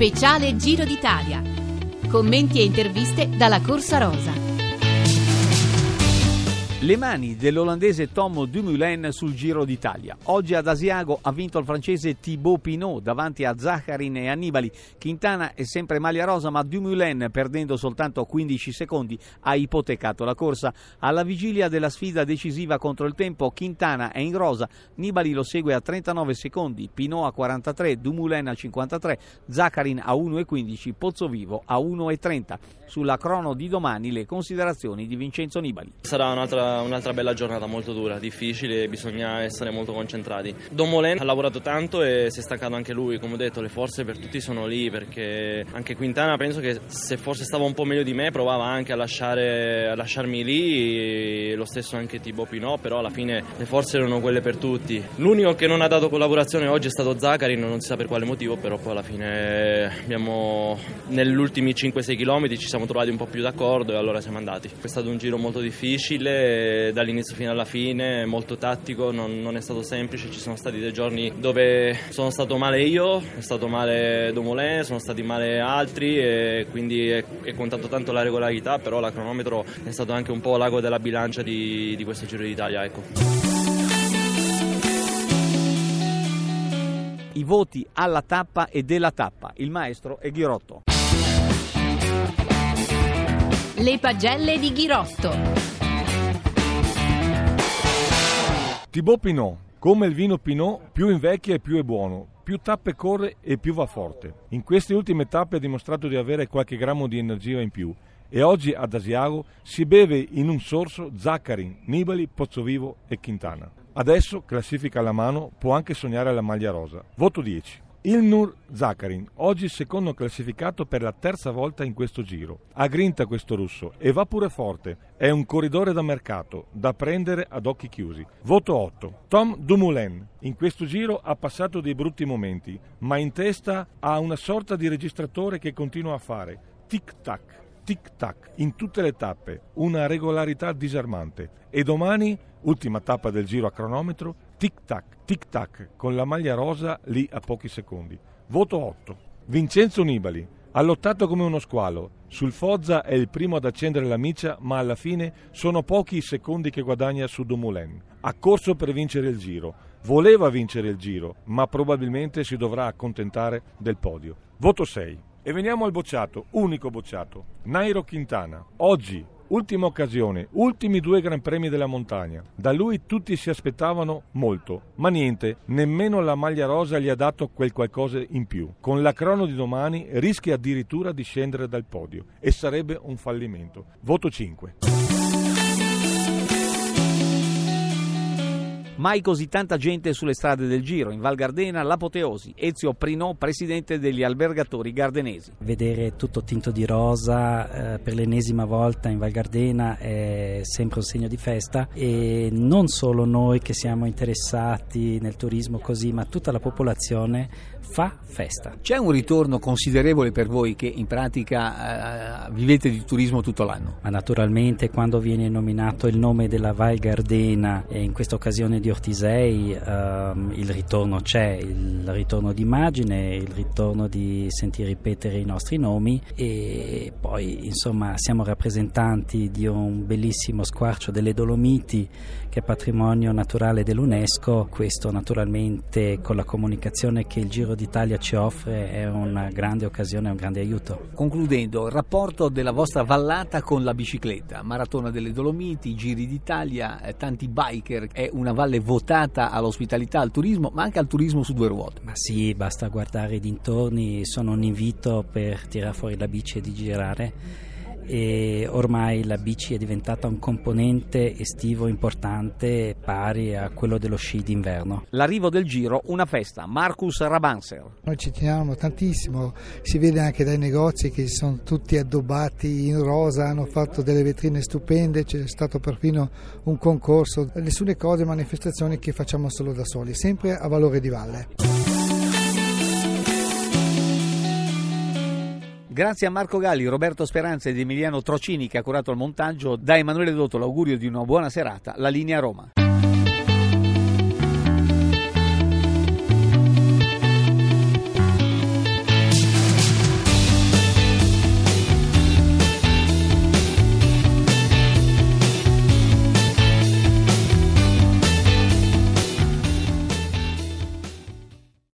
Speciale Giro d'Italia. Commenti e interviste dalla Corsa Rosa. Le mani dell'olandese Tom Dumoulin sul Giro d'Italia. Oggi ad Asiago ha vinto il francese Thibaut Pinot davanti a Zaccarin e Annibali. Quintana è sempre maglia rosa, ma Dumoulin, perdendo soltanto 15 secondi, ha ipotecato la corsa. Alla vigilia della sfida decisiva contro il tempo, Quintana è in rosa, Nibali lo segue a 39 secondi, Pinot a 43, Dumoulin a 53, Zaccarin a 1,15, Pozzovivo a 1,30. Sulla crono di domani le considerazioni di Vincenzo Nibali. Sarà un'altra un'altra bella giornata molto dura, difficile, bisogna essere molto concentrati. Don Molen ha lavorato tanto e si è stancato anche lui, come ho detto le forze per tutti sono lì perché anche Quintana penso che se forse stava un po' meglio di me provava anche a, lasciare, a lasciarmi lì, lo stesso anche Thibaut Pinot, però alla fine le forze erano quelle per tutti. L'unico che non ha dato collaborazione oggi è stato Zaccarin, non si sa per quale motivo, però poi alla fine abbiamo negli ultimi 5-6 km ci siamo trovati un po' più d'accordo e allora siamo andati. È stato un giro molto difficile dall'inizio fino alla fine, molto tattico, non, non, è stato semplice, ci sono stati dei giorni dove sono stato male io, è stato male Domolè, sono stati male altri e quindi è, è, contato tanto la regolarità, però la cronometro è stato anche un po' l'ago della bilancia di, di questo Giro d'Italia. Ecco. I voti alla tappa e della tappa. Il maestro è Ghirotto. Le pagelle di Ghirotto. Thibaut Pinot, come il vino Pinot, più invecchia e più è buono, più tappe corre e più va forte. In queste ultime tappe ha dimostrato di avere qualche grammo di energia in più e oggi ad Asiago si beve in un sorso Zaccarin, Nibali, Pozzovivo e Quintana. Adesso, classifica alla mano, può anche sognare la maglia rosa. Voto 10. Ilnur Zakarin, oggi secondo classificato per la terza volta in questo giro. Ha grinta questo russo e va pure forte. È un corridore da mercato, da prendere ad occhi chiusi. Voto 8. Tom Dumoulin. In questo giro ha passato dei brutti momenti, ma in testa ha una sorta di registratore che continua a fare. Tic-tac, tic-tac, in tutte le tappe. Una regolarità disarmante. E domani, ultima tappa del giro a cronometro, tic-tac, tic-tac, con la maglia rosa lì a pochi secondi. Voto 8. Vincenzo Nibali. Ha lottato come uno squalo. Sul Foggia è il primo ad accendere la miccia, ma alla fine sono pochi i secondi che guadagna su Dumoulin. Ha corso per vincere il giro. Voleva vincere il giro, ma probabilmente si dovrà accontentare del podio. Voto 6. E veniamo al bocciato, unico bocciato. Nairo Quintana. Oggi Ultima occasione, ultimi due Gran Premi della montagna. Da lui tutti si aspettavano molto, ma niente, nemmeno la maglia rosa gli ha dato quel qualcosa in più. Con la crono di domani rischia addirittura di scendere dal podio e sarebbe un fallimento. Voto 5. Mai così tanta gente sulle strade del Giro. In Val Gardena l'apoteosi. Ezio Prinò, presidente degli albergatori gardenesi. Vedere tutto tinto di rosa eh, per l'ennesima volta in Val Gardena è sempre un segno di festa e non solo noi che siamo interessati nel turismo così, ma tutta la popolazione fa festa. C'è un ritorno considerevole per voi che in pratica eh, vivete di turismo tutto l'anno? Ma naturalmente quando viene nominato il nome della Val Gardena e in questa occasione di Ortisei ehm, il ritorno c'è, il ritorno di immagine, il ritorno di sentire ripetere i nostri nomi e poi insomma siamo rappresentanti di un bellissimo squarcio delle Dolomiti che è patrimonio naturale dell'UNESCO, questo naturalmente con la comunicazione che il Giro d'Italia ci offre è una grande occasione, un grande aiuto. Concludendo, il rapporto della vostra vallata con la bicicletta, Maratona delle Dolomiti, Giri d'Italia, eh, tanti biker, è una valle votata all'ospitalità, al turismo, ma anche al turismo su due ruote. Ma sì, basta guardare i dintorni, sono un invito per tirare fuori la bici e di girare e ormai la bici è diventata un componente estivo importante pari a quello dello sci d'inverno. L'arrivo del giro, una festa, Marcus Rabanser. Noi ci teniamo tantissimo, si vede anche dai negozi che sono tutti addobbati in rosa, hanno fatto delle vetrine stupende, c'è stato perfino un concorso, nessune cose, manifestazioni che facciamo solo da soli, sempre a valore di valle. Grazie a Marco Galli, Roberto Speranza ed Emiliano Trocini che ha curato il montaggio. Da Emanuele Dotto l'augurio di una buona serata. La linea Roma.